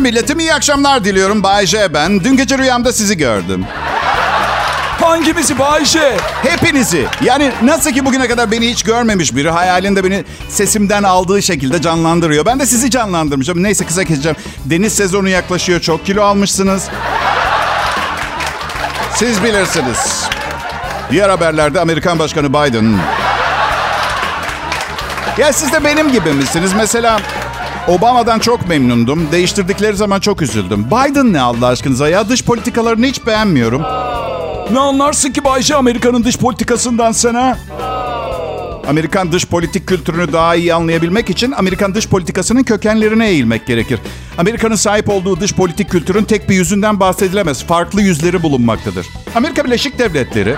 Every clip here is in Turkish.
Milletim, iyi akşamlar diliyorum. Bay J ben. Dün gece rüyamda sizi gördüm. Hangimizi Bayşe? Hepinizi. Yani nasıl ki bugüne kadar beni hiç görmemiş biri hayalinde beni sesimden aldığı şekilde canlandırıyor. Ben de sizi canlandırmışım. Neyse kısa keseceğim. Deniz sezonu yaklaşıyor. Çok kilo almışsınız. Siz bilirsiniz. Diğer haberlerde Amerikan Başkanı Biden. Ya siz de benim gibi misiniz? Mesela Obama'dan çok memnundum. Değiştirdikleri zaman çok üzüldüm. Biden ne Allah aşkınıza ya? Dış politikalarını hiç beğenmiyorum. Ne anlarsın ki Bayşe Amerika'nın dış politikasından sana? Amerikan dış politik kültürünü daha iyi anlayabilmek için Amerikan dış politikasının kökenlerine eğilmek gerekir. Amerika'nın sahip olduğu dış politik kültürün tek bir yüzünden bahsedilemez. Farklı yüzleri bulunmaktadır. Amerika Birleşik Devletleri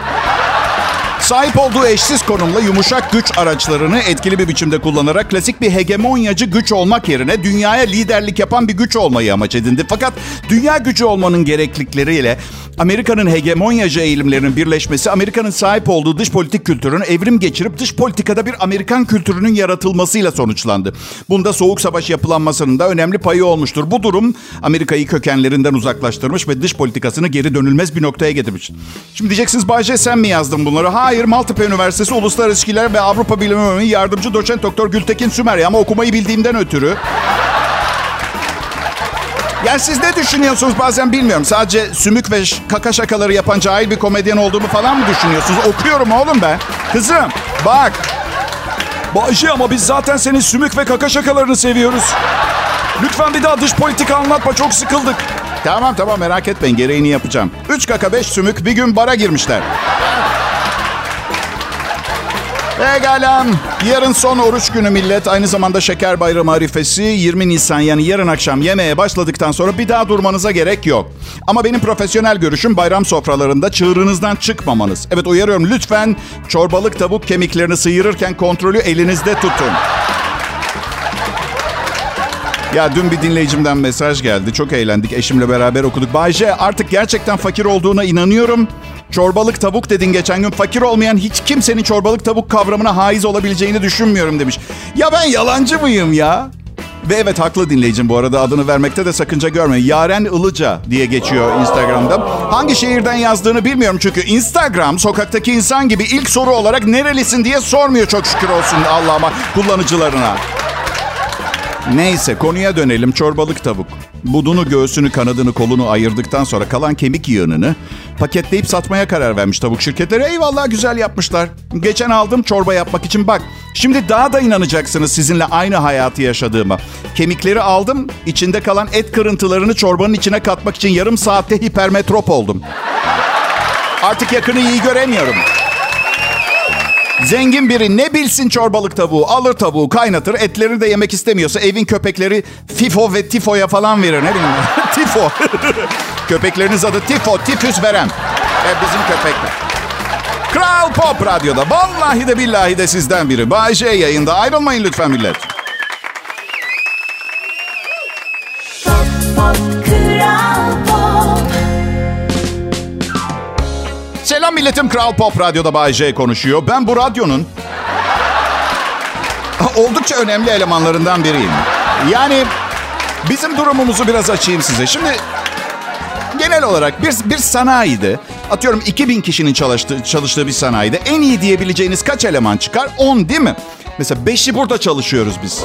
sahip olduğu eşsiz konumla yumuşak güç araçlarını etkili bir biçimde kullanarak klasik bir hegemonyacı güç olmak yerine dünyaya liderlik yapan bir güç olmayı amaç edindi. Fakat dünya gücü olmanın gereklilikleriyle Amerika'nın hegemonyacı eğilimlerinin birleşmesi Amerika'nın sahip olduğu dış politik kültürün evrim geçirip dış politikada bir Amerikan kültürünün yaratılmasıyla sonuçlandı. Bunda soğuk savaş yapılanmasının da önemli payı olmuştur. Bu durum Amerika'yı kökenlerinden uzaklaştırmış ve dış politikasını geri dönülmez bir noktaya getirmiş. Şimdi diyeceksiniz Bayce sen mi yazdın bunları? Hayır Maltepe Üniversitesi Uluslararası İlişkiler ve Avrupa Bilimi yardımcı doçent doktor Gültekin Sümer ama okumayı bildiğimden ötürü yani siz ne düşünüyorsunuz bazen bilmiyorum. Sadece sümük ve kaka şakaları yapan cahil bir komedyen olduğumu falan mı düşünüyorsunuz? Okuyorum oğlum ben. Kızım bak. Bayşe ama biz zaten senin sümük ve kaka şakalarını seviyoruz. Lütfen bir daha dış politika anlatma çok sıkıldık. Tamam tamam merak etmeyin gereğini yapacağım. Üç kaka beş sümük bir gün bara girmişler. Pekala. Yarın son oruç günü millet. Aynı zamanda şeker bayramı arifesi. 20 Nisan yani yarın akşam yemeğe başladıktan sonra bir daha durmanıza gerek yok. Ama benim profesyonel görüşüm bayram sofralarında çığırınızdan çıkmamanız. Evet uyarıyorum lütfen çorbalık tavuk kemiklerini sıyırırken kontrolü elinizde tutun. Ya dün bir dinleyicimden mesaj geldi. Çok eğlendik. Eşimle beraber okuduk. Bayce artık gerçekten fakir olduğuna inanıyorum. Çorbalık tavuk dedin geçen gün. Fakir olmayan hiç kimsenin çorbalık tavuk kavramına haiz olabileceğini düşünmüyorum demiş. Ya ben yalancı mıyım ya? Ve evet haklı dinleyicim bu arada adını vermekte de sakınca görmeyin. Yaren Ilıca diye geçiyor Instagram'da. Hangi şehirden yazdığını bilmiyorum çünkü Instagram sokaktaki insan gibi ilk soru olarak nerelisin diye sormuyor çok şükür olsun Allah'ıma kullanıcılarına. Neyse konuya dönelim. Çorbalık tavuk. Budunu, göğsünü, kanadını, kolunu ayırdıktan sonra kalan kemik yığınını paketleyip satmaya karar vermiş tavuk şirketleri. Eyvallah güzel yapmışlar. Geçen aldım çorba yapmak için bak. Şimdi daha da inanacaksınız sizinle aynı hayatı yaşadığıma. Kemikleri aldım, içinde kalan et kırıntılarını çorbanın içine katmak için yarım saatte hipermetrop oldum. Artık yakını iyi göremiyorum. Zengin biri ne bilsin çorbalık tavuğu. Alır tavuğu kaynatır. Etlerini de yemek istemiyorsa evin köpekleri FIFO ve TIFO'ya falan verir. Ne bileyim TIFO. Köpekleriniz adı TIFO, tifüs veren. E, bizim köpekler. Kral Pop Radyo'da. Vallahi de billahi de sizden biri. Bay J yayında. Ayrılmayın lütfen millet. Selam milletim. Kral Pop Radyo'da Bay J konuşuyor. Ben bu radyonun oldukça önemli elemanlarından biriyim. Yani bizim durumumuzu biraz açayım size. Şimdi genel olarak bir, bir sanayide atıyorum 2000 kişinin çalıştığı, çalıştığı bir sanayide en iyi diyebileceğiniz kaç eleman çıkar? 10 değil mi? Mesela 5'i burada çalışıyoruz biz.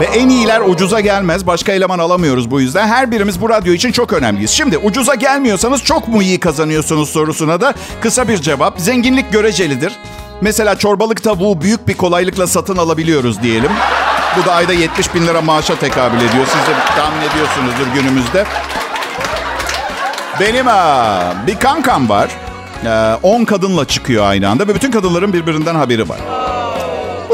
Ve en iyiler ucuza gelmez. Başka eleman alamıyoruz bu yüzden. Her birimiz bu radyo için çok önemliyiz. Şimdi ucuza gelmiyorsanız çok mu iyi kazanıyorsunuz sorusuna da kısa bir cevap. Zenginlik görecelidir. Mesela çorbalık tavuğu büyük bir kolaylıkla satın alabiliyoruz diyelim. Bu da ayda 70 bin lira maaşa tekabül ediyor. Siz de tahmin ediyorsunuzdur günümüzde. Benim ha, bir kankam var. 10 kadınla çıkıyor aynı anda ve bütün kadınların birbirinden haberi var.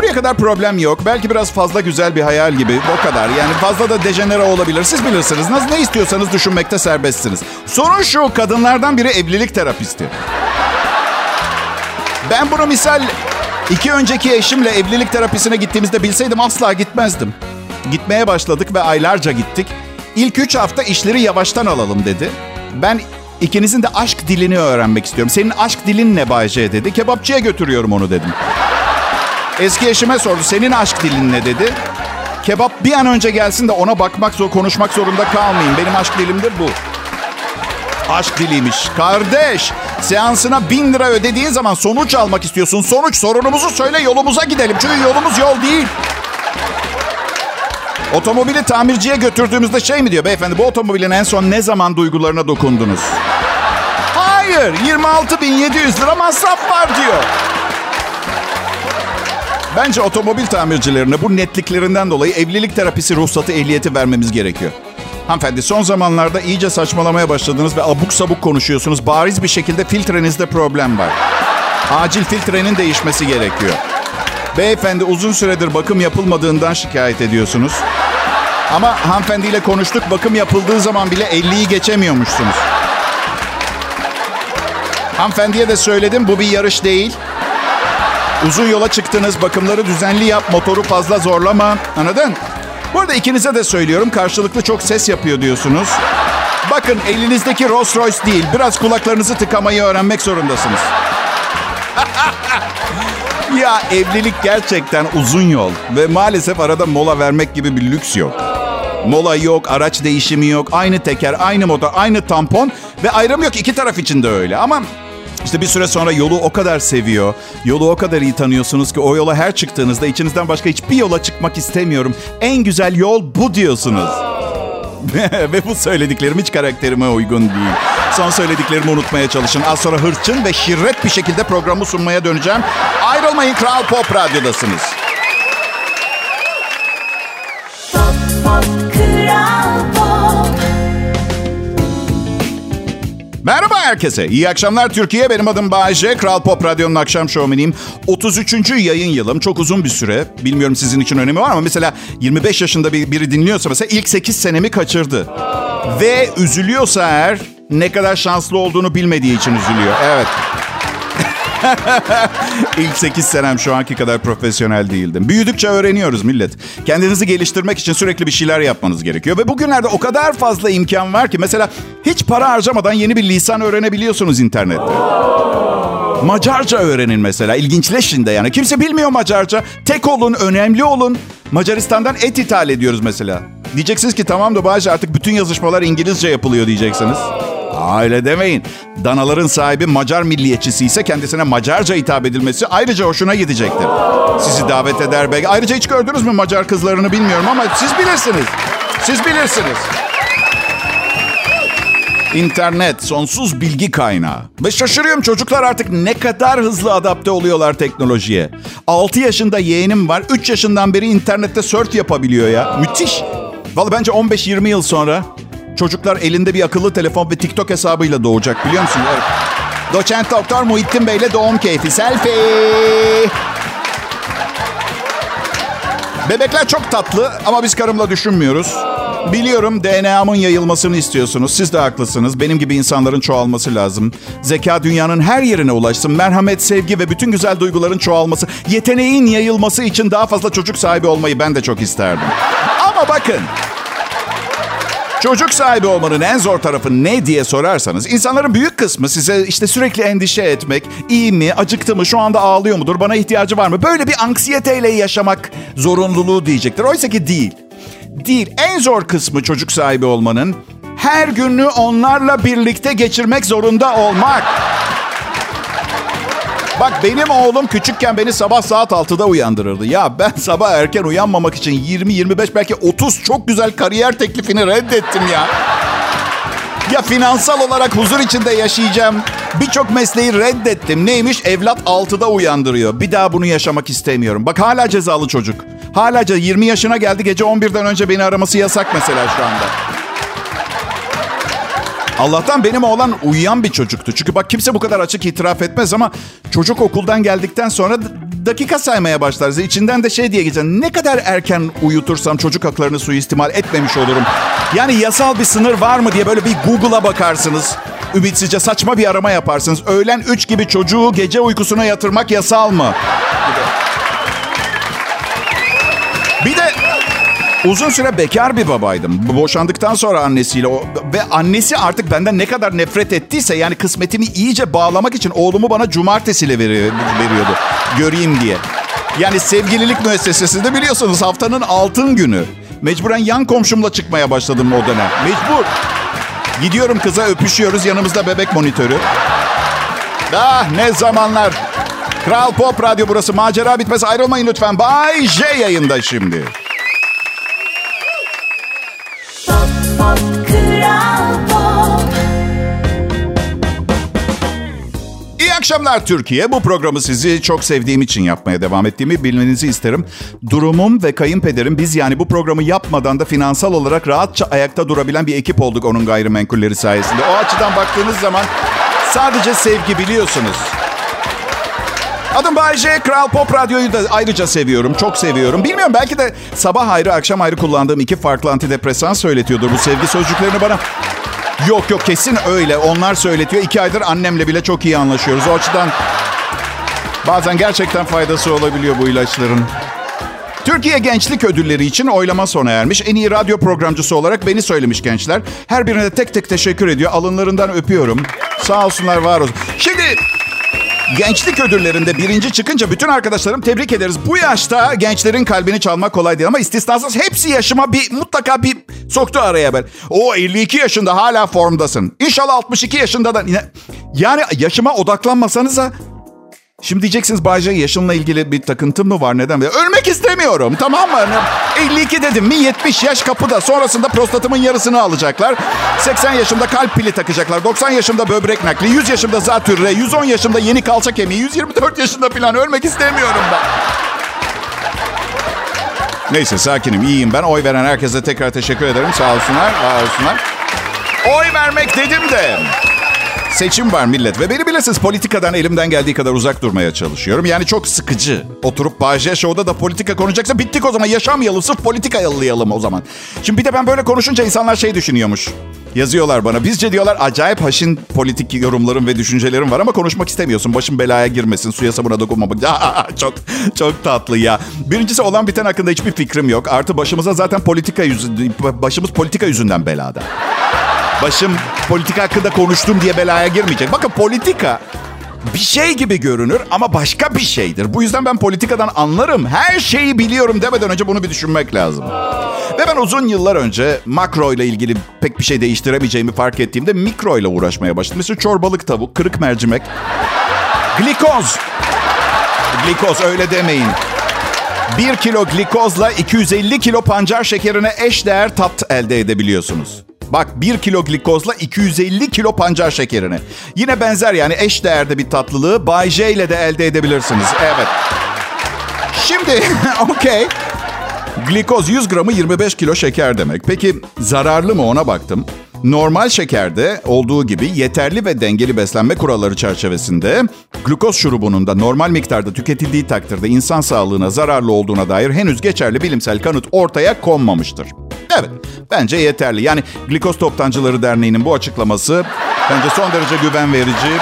Buraya kadar problem yok. Belki biraz fazla güzel bir hayal gibi. O kadar. Yani fazla da dejenere olabilir. Siz bilirsiniz. Nasıl ne istiyorsanız düşünmekte serbestsiniz. Sorun şu. Kadınlardan biri evlilik terapisti. Ben bunu misal iki önceki eşimle evlilik terapisine gittiğimizde bilseydim asla gitmezdim. Gitmeye başladık ve aylarca gittik. İlk üç hafta işleri yavaştan alalım dedi. Ben ikinizin de aşk dilini öğrenmek istiyorum. Senin aşk dilin ne Bayce dedi. Kebapçıya götürüyorum onu dedim. Eski eşime sordu. Senin aşk dilin ne dedi. Kebap bir an önce gelsin de ona bakmak zor, konuşmak zorunda kalmayayım. Benim aşk dilimdir bu. Aşk diliymiş. Kardeş, seansına bin lira ödediğin zaman sonuç almak istiyorsun. Sonuç sorunumuzu söyle yolumuza gidelim. Çünkü yolumuz yol değil. Otomobili tamirciye götürdüğümüzde şey mi diyor beyefendi bu otomobilin en son ne zaman duygularına dokundunuz? Hayır 26.700 lira masraf var diyor. Bence otomobil tamircilerine bu netliklerinden dolayı evlilik terapisi ruhsatı ehliyeti vermemiz gerekiyor. Hanımefendi son zamanlarda iyice saçmalamaya başladınız ve abuk sabuk konuşuyorsunuz. Bariz bir şekilde filtrenizde problem var. Acil filtrenin değişmesi gerekiyor. Beyefendi uzun süredir bakım yapılmadığından şikayet ediyorsunuz. Ama hanımefendiyle konuştuk bakım yapıldığı zaman bile 50'yi geçemiyormuşsunuz. Hanımefendiye de söyledim bu bir yarış değil. Uzun yola çıktınız bakımları düzenli yap motoru fazla zorlama anladın? Bu arada ikinize de söylüyorum karşılıklı çok ses yapıyor diyorsunuz. Bakın elinizdeki Rolls Royce değil biraz kulaklarınızı tıkamayı öğrenmek zorundasınız. Ya evlilik gerçekten uzun yol ve maalesef arada mola vermek gibi bir lüks yok. Mola yok, araç değişimi yok, aynı teker, aynı motor, aynı tampon ve ayrım yok iki taraf için de öyle. Ama işte bir süre sonra yolu o kadar seviyor, yolu o kadar iyi tanıyorsunuz ki o yola her çıktığınızda içinizden başka hiçbir yola çıkmak istemiyorum. En güzel yol bu diyorsunuz. ve bu söylediklerim hiç karakterime uygun değil. Son söylediklerimi unutmaya çalışın. Az sonra hırçın ve şirret bir şekilde programı sunmaya döneceğim. Ayrılmayın Kral Pop Radyo'dasınız. Pop Pop Kral Merhaba herkese. İyi akşamlar Türkiye. Benim adım Bayece. Kral Pop Radyo'nun akşam şovmeniyim. 33. yayın yılım. Çok uzun bir süre. Bilmiyorum sizin için önemi var ama mesela 25 yaşında bir, biri dinliyorsa mesela ilk 8 senemi kaçırdı. Ve üzülüyorsa eğer ne kadar şanslı olduğunu bilmediği için üzülüyor. Evet. İlk 8 senem şu anki kadar profesyonel değildim. Büyüdükçe öğreniyoruz millet. Kendinizi geliştirmek için sürekli bir şeyler yapmanız gerekiyor. Ve bugünlerde o kadar fazla imkan var ki mesela hiç para harcamadan yeni bir lisan öğrenebiliyorsunuz internette. Macarca öğrenin mesela. İlginçleşin de yani. Kimse bilmiyor Macarca. Tek olun, önemli olun. Macaristan'dan et ithal ediyoruz mesela. Diyeceksiniz ki tamam da Bahçe artık bütün yazışmalar İngilizce yapılıyor diyeceksiniz. Aa, öyle demeyin. Danaların sahibi Macar milliyetçisi ise kendisine Macarca hitap edilmesi ayrıca hoşuna gidecektir. Sizi davet eder belki. Ayrıca hiç gördünüz mü Macar kızlarını bilmiyorum ama siz bilirsiniz. Siz bilirsiniz. İnternet sonsuz bilgi kaynağı. Ve şaşırıyorum çocuklar artık ne kadar hızlı adapte oluyorlar teknolojiye. 6 yaşında yeğenim var. 3 yaşından beri internette surf yapabiliyor ya. Müthiş. Vallahi bence 15-20 yıl sonra çocuklar elinde bir akıllı telefon ve TikTok hesabıyla doğacak biliyor musun? Evet. Doçent Doktor Muhittin Bey'le doğum keyfi. Selfie. Bebekler çok tatlı ama biz karımla düşünmüyoruz. Biliyorum DNA'mın yayılmasını istiyorsunuz. Siz de haklısınız. Benim gibi insanların çoğalması lazım. Zeka dünyanın her yerine ulaşsın. Merhamet, sevgi ve bütün güzel duyguların çoğalması, yeteneğin yayılması için daha fazla çocuk sahibi olmayı ben de çok isterdim. Ama bakın. Çocuk sahibi olmanın en zor tarafı ne diye sorarsanız insanların büyük kısmı size işte sürekli endişe etmek, iyi mi, acıktı mı, şu anda ağlıyor mudur, bana ihtiyacı var mı? Böyle bir anksiyeteyle yaşamak zorunluluğu diyecektir. Oysa ki değil. Değil. En zor kısmı çocuk sahibi olmanın her günü onlarla birlikte geçirmek zorunda olmak. Bak benim oğlum küçükken beni sabah saat 6'da uyandırırdı. Ya ben sabah erken uyanmamak için 20-25 belki 30 çok güzel kariyer teklifini reddettim ya. Ya finansal olarak huzur içinde yaşayacağım. Birçok mesleği reddettim. Neymiş? Evlat 6'da uyandırıyor. Bir daha bunu yaşamak istemiyorum. Bak hala cezalı çocuk. Hala ce- 20 yaşına geldi. Gece 11'den önce beni araması yasak mesela şu anda. Allah'tan benim oğlan uyuyan bir çocuktu. Çünkü bak kimse bu kadar açık itiraf etmez ama çocuk okuldan geldikten sonra dakika saymaya başlar. İçinden de şey diye geçer. Ne kadar erken uyutursam çocuk haklarını suistimal etmemiş olurum. Yani yasal bir sınır var mı diye böyle bir Google'a bakarsınız. Ümitsizce saçma bir arama yaparsınız. Öğlen 3 gibi çocuğu gece uykusuna yatırmak yasal mı? Bir de Uzun süre bekar bir babaydım. Boşandıktan sonra annesiyle o, ve annesi artık benden ne kadar nefret ettiyse yani kısmetimi iyice bağlamak için oğlumu bana cumartesiyle veri, veriyordu. Göreyim diye. Yani sevgililik müessesesinde biliyorsunuz haftanın altın günü. Mecburen yan komşumla çıkmaya başladım o dönem. Mecbur. Gidiyorum kıza öpüşüyoruz yanımızda bebek monitörü. Ah ne zamanlar. Kral Pop Radyo burası. Macera bitmez ayrılmayın lütfen. Bay J yayında şimdi. Akşamlar Türkiye. Bu programı sizi çok sevdiğim için yapmaya devam ettiğimi bilmenizi isterim. Durumum ve kayınpederim biz yani bu programı yapmadan da finansal olarak rahatça ayakta durabilen bir ekip olduk onun gayrimenkulleri sayesinde. O açıdan baktığınız zaman sadece sevgi biliyorsunuz. Adım Bayece. Kral Pop Radyo'yu da ayrıca seviyorum. Çok seviyorum. Bilmiyorum belki de sabah ayrı akşam ayrı kullandığım iki farklı antidepresan söyletiyordur bu sevgi sözcüklerini bana. Yok yok kesin öyle. Onlar söyletiyor. İki aydır annemle bile çok iyi anlaşıyoruz. O açıdan bazen gerçekten faydası olabiliyor bu ilaçların. Türkiye Gençlik Ödülleri için oylama sona ermiş. En iyi radyo programcısı olarak beni söylemiş gençler. Her birine tek tek teşekkür ediyor. Alınlarından öpüyorum. Sağ olsunlar, var olsun. Şimdi gençlik ödüllerinde birinci çıkınca bütün arkadaşlarım tebrik ederiz. Bu yaşta gençlerin kalbini çalmak kolay değil ama istisnasız hepsi yaşıma bir mutlaka bir soktu araya ben. O 52 yaşında hala formdasın. İnşallah 62 yaşında da yani yaşıma odaklanmasanıza Şimdi diyeceksiniz Bayce yaşınla ilgili bir takıntın mı var neden? Ölmek istemiyorum tamam mı? Hani 52 dedim mi 70 yaş kapıda. Sonrasında prostatımın yarısını alacaklar. 80 yaşımda kalp pili takacaklar. 90 yaşımda böbrek nakli. 100 yaşımda zatürre. 110 yaşımda yeni kalça kemiği. 124 yaşında falan ölmek istemiyorum ben. Neyse sakinim iyiyim ben. Oy veren herkese tekrar teşekkür ederim. Sağ olsunlar, var olsunlar. Oy vermek dedim de. Seçim var millet ve beni bilirsiniz politikadan elimden geldiği kadar uzak durmaya çalışıyorum. Yani çok sıkıcı. Oturup Bağcay Show'da da politika konuşacaksa bittik o zaman. Yaşamayalım sırf politika yallayalım o zaman. Şimdi bir de ben böyle konuşunca insanlar şey düşünüyormuş. Yazıyorlar bana. Bizce diyorlar acayip haşin politik yorumlarım ve düşüncelerim var ama konuşmak istemiyorsun. Başım belaya girmesin. Suya sabuna dokunmamak. çok çok tatlı ya. Birincisi olan biten hakkında hiçbir fikrim yok. Artı başımıza zaten politika yüzü, başımız politika yüzünden belada. Başım politika hakkında konuştum diye belaya girmeyecek. Bakın politika bir şey gibi görünür ama başka bir şeydir. Bu yüzden ben politikadan anlarım. Her şeyi biliyorum demeden önce bunu bir düşünmek lazım. Ve ben uzun yıllar önce makro ile ilgili pek bir şey değiştiremeyeceğimi fark ettiğimde mikro ile uğraşmaya başladım. Mesela çorbalık tavuk, kırık mercimek, glikoz. Glikoz öyle demeyin. 1 kilo glikozla 250 kilo pancar şekerine eş değer tat elde edebiliyorsunuz. Bak 1 kilo glikozla 250 kilo pancar şekerini. Yine benzer yani eş değerde bir tatlılığı Bay J ile de elde edebilirsiniz. Evet. Şimdi okey. Glikoz 100 gramı 25 kilo şeker demek. Peki zararlı mı ona baktım. Normal şekerde olduğu gibi yeterli ve dengeli beslenme kuralları çerçevesinde glukoz şurubunun da normal miktarda tüketildiği takdirde insan sağlığına zararlı olduğuna dair henüz geçerli bilimsel kanıt ortaya konmamıştır. Evet, bence yeterli. Yani Glikoz Toptancıları Derneği'nin bu açıklaması bence son derece güven verici.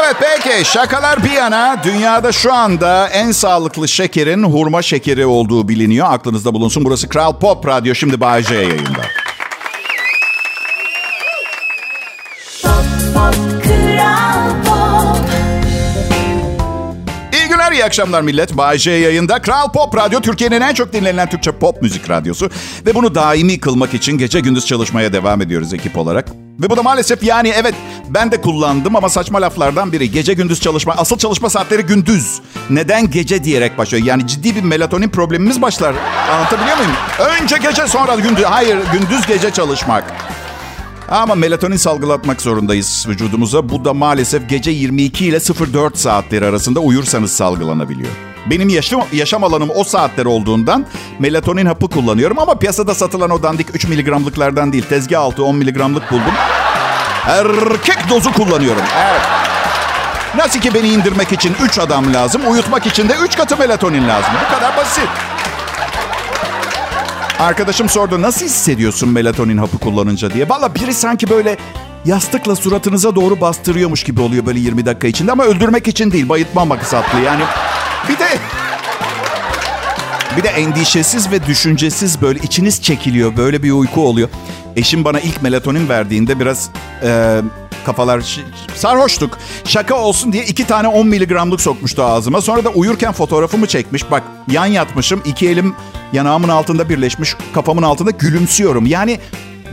Evet peki şakalar bir yana dünyada şu anda en sağlıklı şekerin hurma şekeri olduğu biliniyor. Aklınızda bulunsun. Burası Kral Pop Radyo şimdi J yayında. İyi akşamlar millet. Bay J yayında. Kral Pop Radyo Türkiye'nin en çok dinlenen Türkçe pop müzik radyosu. Ve bunu daimi kılmak için gece gündüz çalışmaya devam ediyoruz ekip olarak. Ve bu da maalesef yani evet ben de kullandım ama saçma laflardan biri. Gece gündüz çalışma, asıl çalışma saatleri gündüz. Neden gece diyerek başlıyor? Yani ciddi bir melatonin problemimiz başlar. Anlatabiliyor muyum? Önce gece sonra gündüz. Hayır gündüz gece çalışmak. Ama melatonin salgılatmak zorundayız vücudumuza. Bu da maalesef gece 22 ile 04 saatleri arasında uyursanız salgılanabiliyor. Benim yaşam, yaşam alanım o saatler olduğundan melatonin hapı kullanıyorum ama piyasada satılan o dandik 3 miligramlıklardan değil tezgah altı 10 miligramlık buldum. Erkek dozu kullanıyorum. Evet. Nasıl ki beni indirmek için 3 adam lazım, uyutmak için de 3 katı melatonin lazım. Bu kadar basit. Arkadaşım sordu nasıl hissediyorsun melatonin hapı kullanınca diye. Valla biri sanki böyle yastıkla suratınıza doğru bastırıyormuş gibi oluyor böyle 20 dakika içinde. Ama öldürmek için değil bayıtma maksatlı yani. Bir de bir de endişesiz ve düşüncesiz böyle içiniz çekiliyor. Böyle bir uyku oluyor. Eşim bana ilk melatonin verdiğinde biraz e, kafalar sarhoştuk. Şaka olsun diye iki tane 10 miligramlık sokmuştu ağzıma. Sonra da uyurken fotoğrafımı çekmiş. Bak yan yatmışım. iki elim yanağımın altında birleşmiş. Kafamın altında gülümsüyorum. Yani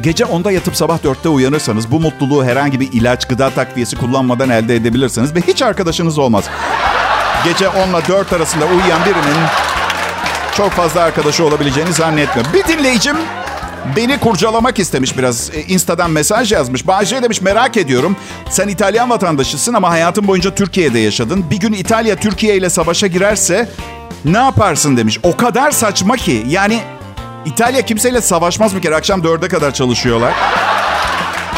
Gece 10'da yatıp sabah 4'te uyanırsanız bu mutluluğu herhangi bir ilaç, gıda takviyesi kullanmadan elde edebilirsiniz ve hiç arkadaşınız olmaz. Gece 10 ile 4 arasında uyuyan birinin çok fazla arkadaşı olabileceğini zannetmiyorum. Bir dinleyicim beni kurcalamak istemiş biraz. E, Insta'dan mesaj yazmış. Bahçe demiş merak ediyorum. Sen İtalyan vatandaşısın ama hayatın boyunca Türkiye'de yaşadın. Bir gün İtalya Türkiye ile savaşa girerse ne yaparsın demiş. O kadar saçma ki. Yani İtalya kimseyle savaşmaz bir kere. Akşam dörde kadar çalışıyorlar.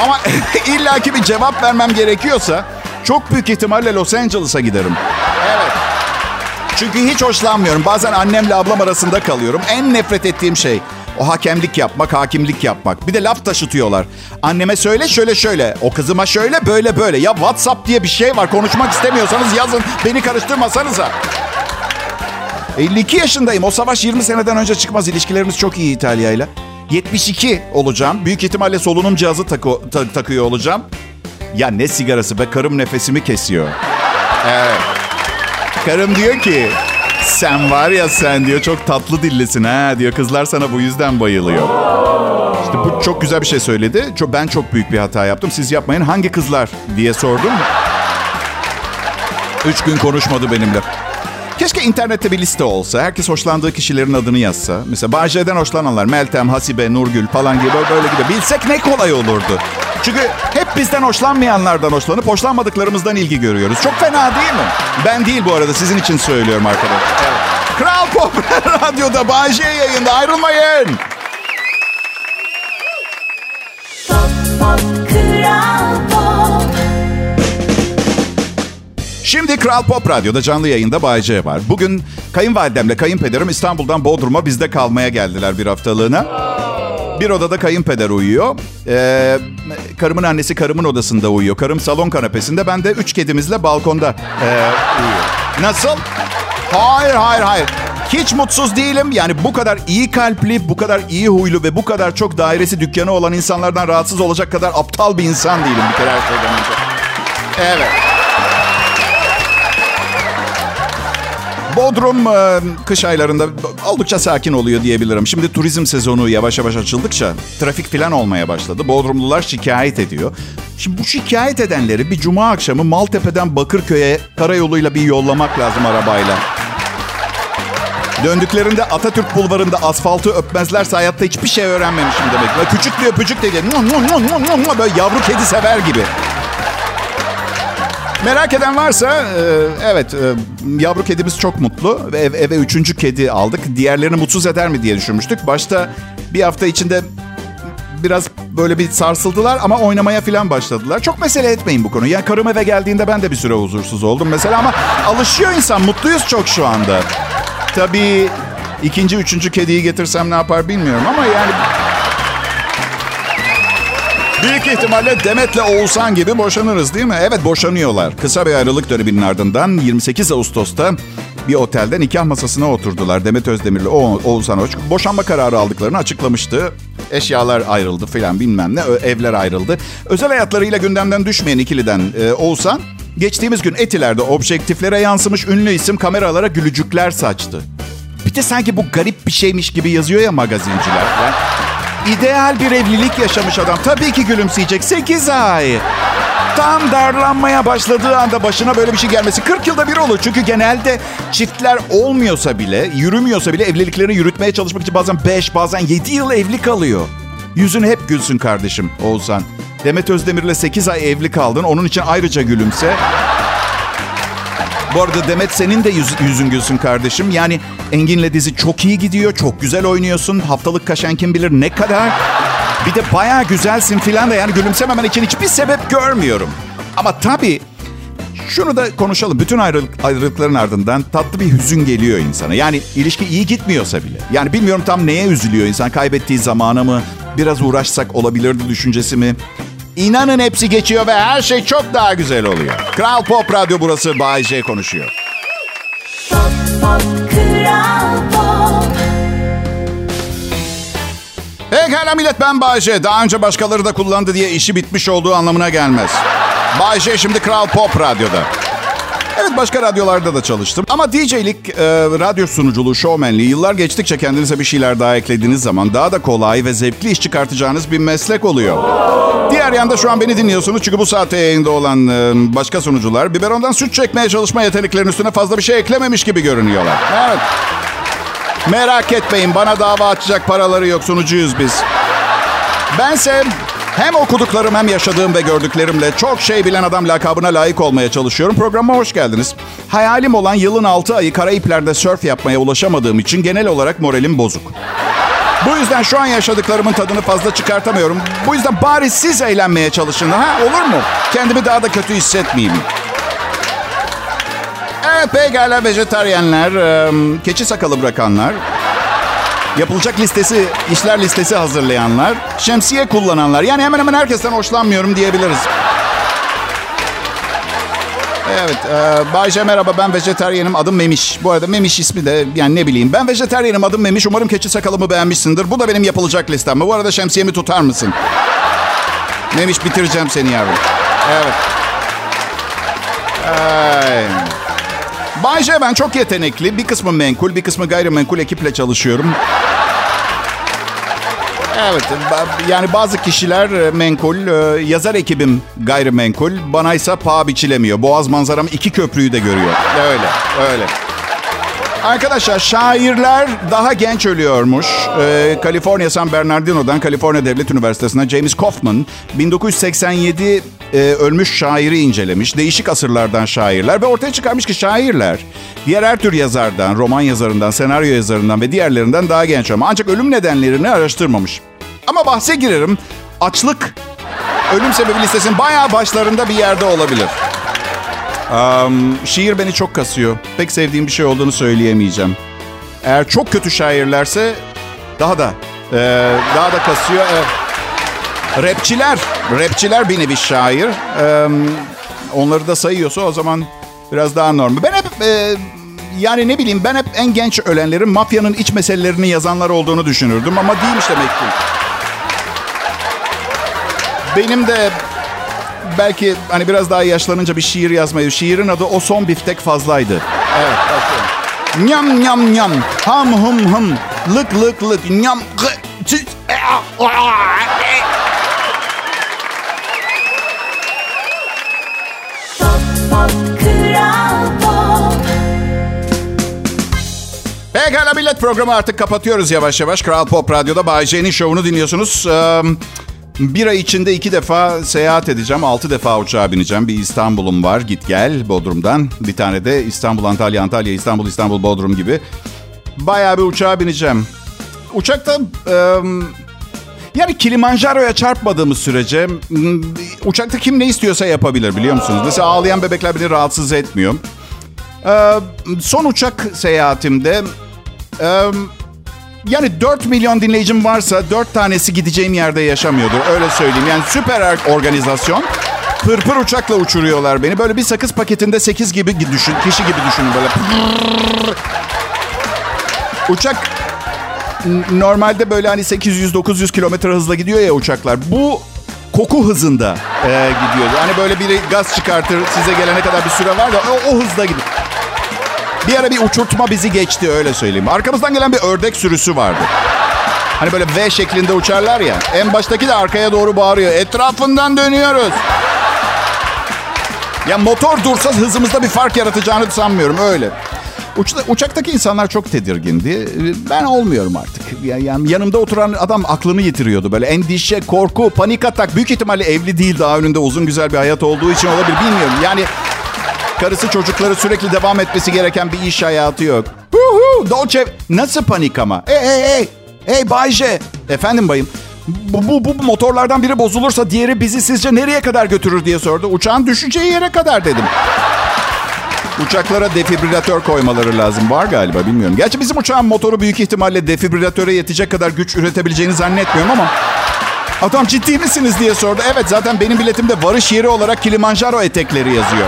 Ama illaki bir cevap vermem gerekiyorsa çok büyük ihtimalle Los Angeles'a giderim. Evet. Çünkü hiç hoşlanmıyorum. Bazen annemle ablam arasında kalıyorum. En nefret ettiğim şey o hakemlik yapmak, hakimlik yapmak. Bir de laf taşıtıyorlar. Anneme söyle şöyle şöyle. O kızıma şöyle böyle böyle. Ya WhatsApp diye bir şey var. Konuşmak istemiyorsanız yazın. Beni karıştırmasanıza. 52 yaşındayım. O savaş 20 seneden önce çıkmaz. İlişkilerimiz çok iyi İtalya ile. 72 olacağım. Büyük ihtimalle solunum cihazı takı- ta- takıyor olacağım. Ya ne sigarası be karım nefesimi kesiyor. Evet. Karım diyor ki sen var ya sen diyor çok tatlı dillisin ha diyor. Kızlar sana bu yüzden bayılıyor. İşte bu çok güzel bir şey söyledi. Çok, ben çok büyük bir hata yaptım. Siz yapmayın. Hangi kızlar diye sordum. Üç gün konuşmadı benimle. Keşke internette bir liste olsa. Herkes hoşlandığı kişilerin adını yazsa. Mesela Bahçe'den hoşlananlar. Meltem, Hasibe, Nurgül falan gibi böyle gibi. Bilsek ne kolay olurdu. Çünkü hep bizden hoşlanmayanlardan hoşlanıp hoşlanmadıklarımızdan ilgi görüyoruz. Çok fena değil mi? Ben değil bu arada. Sizin için söylüyorum arkadaşlar. Evet. Kral Pop Radyo'da Bahçe yayında. Ayrılmayın. Pop Pop Kral Pop Şimdi Kral Pop Radyo'da canlı yayında Bay J var. Bugün kayınvalidemle kayınpederim İstanbul'dan Bodrum'a bizde kalmaya geldiler bir haftalığına. Bir odada kayınpeder uyuyor. Ee, karımın annesi karımın odasında uyuyor. Karım salon kanepesinde. Ben de üç kedimizle balkonda ee, uyuyor. Nasıl? Hayır, hayır, hayır. Hiç mutsuz değilim. Yani bu kadar iyi kalpli, bu kadar iyi huylu ve bu kadar çok dairesi dükkanı olan insanlardan rahatsız olacak kadar aptal bir insan değilim bir kere her şeyden önce. Evet. Bodrum e, kış aylarında oldukça sakin oluyor diyebilirim. Şimdi turizm sezonu yavaş yavaş açıldıkça trafik falan olmaya başladı. Bodrumlular şikayet ediyor. Şimdi bu şikayet edenleri bir cuma akşamı Maltepe'den Bakırköy'e karayoluyla bir yollamak lazım arabayla. Döndüklerinde Atatürk Bulvarı'nda asfaltı öpmezlerse hayatta hiçbir şey öğrenmemişim demek. Küçük bir öpücük geliyor. Böyle yavru kedi sever gibi. Merak eden varsa e, evet e, yavru kedimiz çok mutlu. Ev, eve üçüncü kedi aldık. Diğerlerini mutsuz eder mi diye düşünmüştük. Başta bir hafta içinde biraz böyle bir sarsıldılar ama oynamaya falan başladılar. Çok mesele etmeyin bu konuyu. Yani karım eve geldiğinde ben de bir süre huzursuz oldum mesela ama alışıyor insan. Mutluyuz çok şu anda. Tabii ikinci, üçüncü kediyi getirsem ne yapar bilmiyorum ama yani... Büyük ihtimalle Demet'le Oğuzhan gibi boşanırız değil mi? Evet boşanıyorlar. Kısa bir ayrılık döneminin ardından 28 Ağustos'ta bir otelde nikah masasına oturdular. Demet Özdemir'le o Oğuzhan Hoç boşanma kararı aldıklarını açıklamıştı. Eşyalar ayrıldı filan bilmem ne. Evler ayrıldı. Özel hayatlarıyla gündemden düşmeyen ikiliden e, Oğuzhan geçtiğimiz gün Etiler'de objektiflere yansımış ünlü isim kameralara gülücükler saçtı. Bir de sanki bu garip bir şeymiş gibi yazıyor ya magazinciler. falan. İdeal bir evlilik yaşamış adam. Tabii ki gülümseyecek. 8 ay. Tam darlanmaya başladığı anda başına böyle bir şey gelmesi 40 yılda bir olur. Çünkü genelde çiftler olmuyorsa bile, yürümüyorsa bile evliliklerini yürütmeye çalışmak için bazen 5, bazen 7 yıl evli kalıyor. Yüzün hep gülsün kardeşim Oğuzhan. Demet Özdemir'le 8 ay evli kaldın. Onun için ayrıca gülümse. Bu arada Demet senin de yüz- yüzün gülsün kardeşim. Yani Engin'le dizi çok iyi gidiyor. Çok güzel oynuyorsun. Haftalık kaşen kim bilir ne kadar. Bir de bayağı güzelsin filan da yani gülümsememen için hiçbir sebep görmüyorum. Ama tabii şunu da konuşalım. Bütün ayrılık, ayrılıkların ardından tatlı bir hüzün geliyor insana. Yani ilişki iyi gitmiyorsa bile. Yani bilmiyorum tam neye üzülüyor insan. Kaybettiği zamana mı? Biraz uğraşsak olabilirdi düşüncesi mi? İnanın hepsi geçiyor ve her şey çok daha güzel oluyor. Kral Pop Radyo burası. Bay J konuşuyor. Pop Pop Kral Pop Pekala millet ben Bay J. Daha önce başkaları da kullandı diye işi bitmiş olduğu anlamına gelmez. Bay J şimdi Kral Pop Radyo'da. Evet başka radyolarda da çalıştım. Ama DJ'lik, e, radyo sunuculuğu, şovmenliği yıllar geçtikçe kendinize bir şeyler daha eklediğiniz zaman daha da kolay ve zevkli iş çıkartacağınız bir meslek oluyor. Diğer yanda şu an beni dinliyorsunuz çünkü bu saatte yayında olan e, başka sunucular biberondan süt çekmeye çalışma yeteneklerinin üstüne fazla bir şey eklememiş gibi görünüyorlar. Evet. Merak etmeyin bana dava açacak paraları yok sunucuyuz biz. Bense hem okuduklarım hem yaşadığım ve gördüklerimle çok şey bilen adam lakabına layık olmaya çalışıyorum. Programa hoş geldiniz. Hayalim olan yılın 6 ayı Karayiplerde sörf yapmaya ulaşamadığım için genel olarak moralim bozuk. Bu yüzden şu an yaşadıklarımın tadını fazla çıkartamıyorum. Bu yüzden bari siz eğlenmeye çalışın. Ha olur mu? Kendimi daha da kötü hissetmeyeyim. Evet pekala vejetaryenler, e, keçi sakalı bırakanlar, yapılacak listesi, işler listesi hazırlayanlar, şemsiye kullananlar. Yani hemen hemen herkesten hoşlanmıyorum diyebiliriz. Evet, e, Bayce merhaba ben vejetaryenim adım Memiş. Bu arada Memiş ismi de yani ne bileyim. Ben vejetaryenim adım Memiş. Umarım keçi sakalımı beğenmişsindir. Bu da benim yapılacak listem. Bu arada şemsiyemi tutar mısın? Memiş bitireceğim seni yavrum. Evet. Ay. Bay ben çok yetenekli. Bir kısmı menkul, bir kısmı gayrimenkul ekiple çalışıyorum. Evet, yani bazı kişiler e, menkul, e, yazar ekibim gayrimenkul, bana ise paha biçilemiyor. Boğaz manzaram iki köprüyü de görüyor. Öyle, öyle. Arkadaşlar şairler daha genç ölüyormuş. Ee, Kaliforniya San Bernardino'dan Kaliforniya Devlet Üniversitesi'ne James Kaufman 1987 e, ölmüş şairi incelemiş. Değişik asırlardan şairler ve ortaya çıkarmış ki şairler diğer her tür yazardan, roman yazarından, senaryo yazarından ve diğerlerinden daha genç ama ancak ölüm nedenlerini araştırmamış. Ama bahse girerim açlık ölüm sebebi listesinin bayağı başlarında bir yerde olabilir. Um, şiir beni çok kasıyor. Pek sevdiğim bir şey olduğunu söyleyemeyeceğim. Eğer çok kötü şairlerse daha da e, daha da kasıyor. Evet. Rapçiler, rapçiler bir nevi şair. E, onları da sayıyorsa o zaman biraz daha normal. Ben hep e, yani ne bileyim ben hep en genç ölenlerin mafyanın iç meselelerini yazanlar olduğunu düşünürdüm ama değilmiş demek ki. Benim de belki hani biraz daha yaşlanınca bir şiir yazmayı. Şiirin adı O Son Biftek Fazlaydı. Evet başlıyorum. Nyam nyam nyam. Ham hum hum. Lık lık lık. Nyam. gı, çı, e, a, a, e. Pekala millet programı artık kapatıyoruz yavaş yavaş. Kral Pop Radyo'da Bay J'nin şovunu dinliyorsunuz. Ee, bir ay içinde iki defa seyahat edeceğim. Altı defa uçağa bineceğim. Bir İstanbul'um var git gel Bodrum'dan. Bir tane de İstanbul, Antalya, Antalya, İstanbul, İstanbul, Bodrum gibi. Bayağı bir uçağa bineceğim. Uçakta... e, yani Kilimanjaro'ya çarpmadığımız sürece m, uçakta kim ne istiyorsa yapabilir biliyor musunuz? Mesela ağlayan bebekler beni rahatsız etmiyor. Ee, son uçak seyahatimde e, yani 4 milyon dinleyicim varsa 4 tanesi gideceğim yerde yaşamıyordur. Öyle söyleyeyim. Yani süper er- organizasyon. Pırpır uçakla uçuruyorlar beni. Böyle bir sakız paketinde 8 gibi düşün, kişi gibi düşünün böyle. Uçak normalde böyle hani 800-900 kilometre hızla gidiyor ya uçaklar. Bu koku hızında e, gidiyor. Hani böyle biri gaz çıkartır size gelene kadar bir süre var da o, o hızda gidiyor. Bir ara bir uçurtma bizi geçti öyle söyleyeyim. Arkamızdan gelen bir ördek sürüsü vardı. Hani böyle V şeklinde uçarlar ya. En baştaki de arkaya doğru bağırıyor. Etrafından dönüyoruz. Ya motor dursa hızımızda bir fark yaratacağını sanmıyorum öyle. Uçta, uçaktaki insanlar çok tedirgindi. Ben olmuyorum artık. Ya- Yani yanımda oturan adam aklını yitiriyordu. Böyle endişe, korku, panik atak. Büyük ihtimalle evli değil daha önünde uzun güzel bir hayat olduğu için olabilir bilmiyorum. Yani karısı çocukları sürekli devam etmesi gereken bir iş hayatı yok. Huhu, Dolce nasıl panik ama? Hey hey hey. Hey Bayce. Efendim bayım. Bu, bu, bu motorlardan biri bozulursa diğeri bizi sizce nereye kadar götürür diye sordu. Uçağın düşeceği yere kadar dedim. Uçaklara defibrilatör koymaları lazım. Var galiba bilmiyorum. Gerçi bizim uçağın motoru büyük ihtimalle defibrilatöre yetecek kadar güç üretebileceğini zannetmiyorum ama... Adam ciddi misiniz diye sordu. Evet zaten benim biletimde varış yeri olarak Kilimanjaro etekleri yazıyor.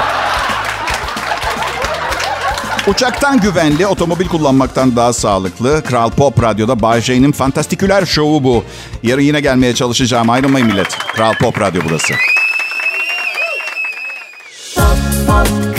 Uçaktan güvenli, otomobil kullanmaktan daha sağlıklı. Kral Pop Radyo'da Bay J'nin fantastiküler şovu bu. Yarın yine gelmeye çalışacağım. Ayrılmayın millet. Kral Pop Radyo burası. pop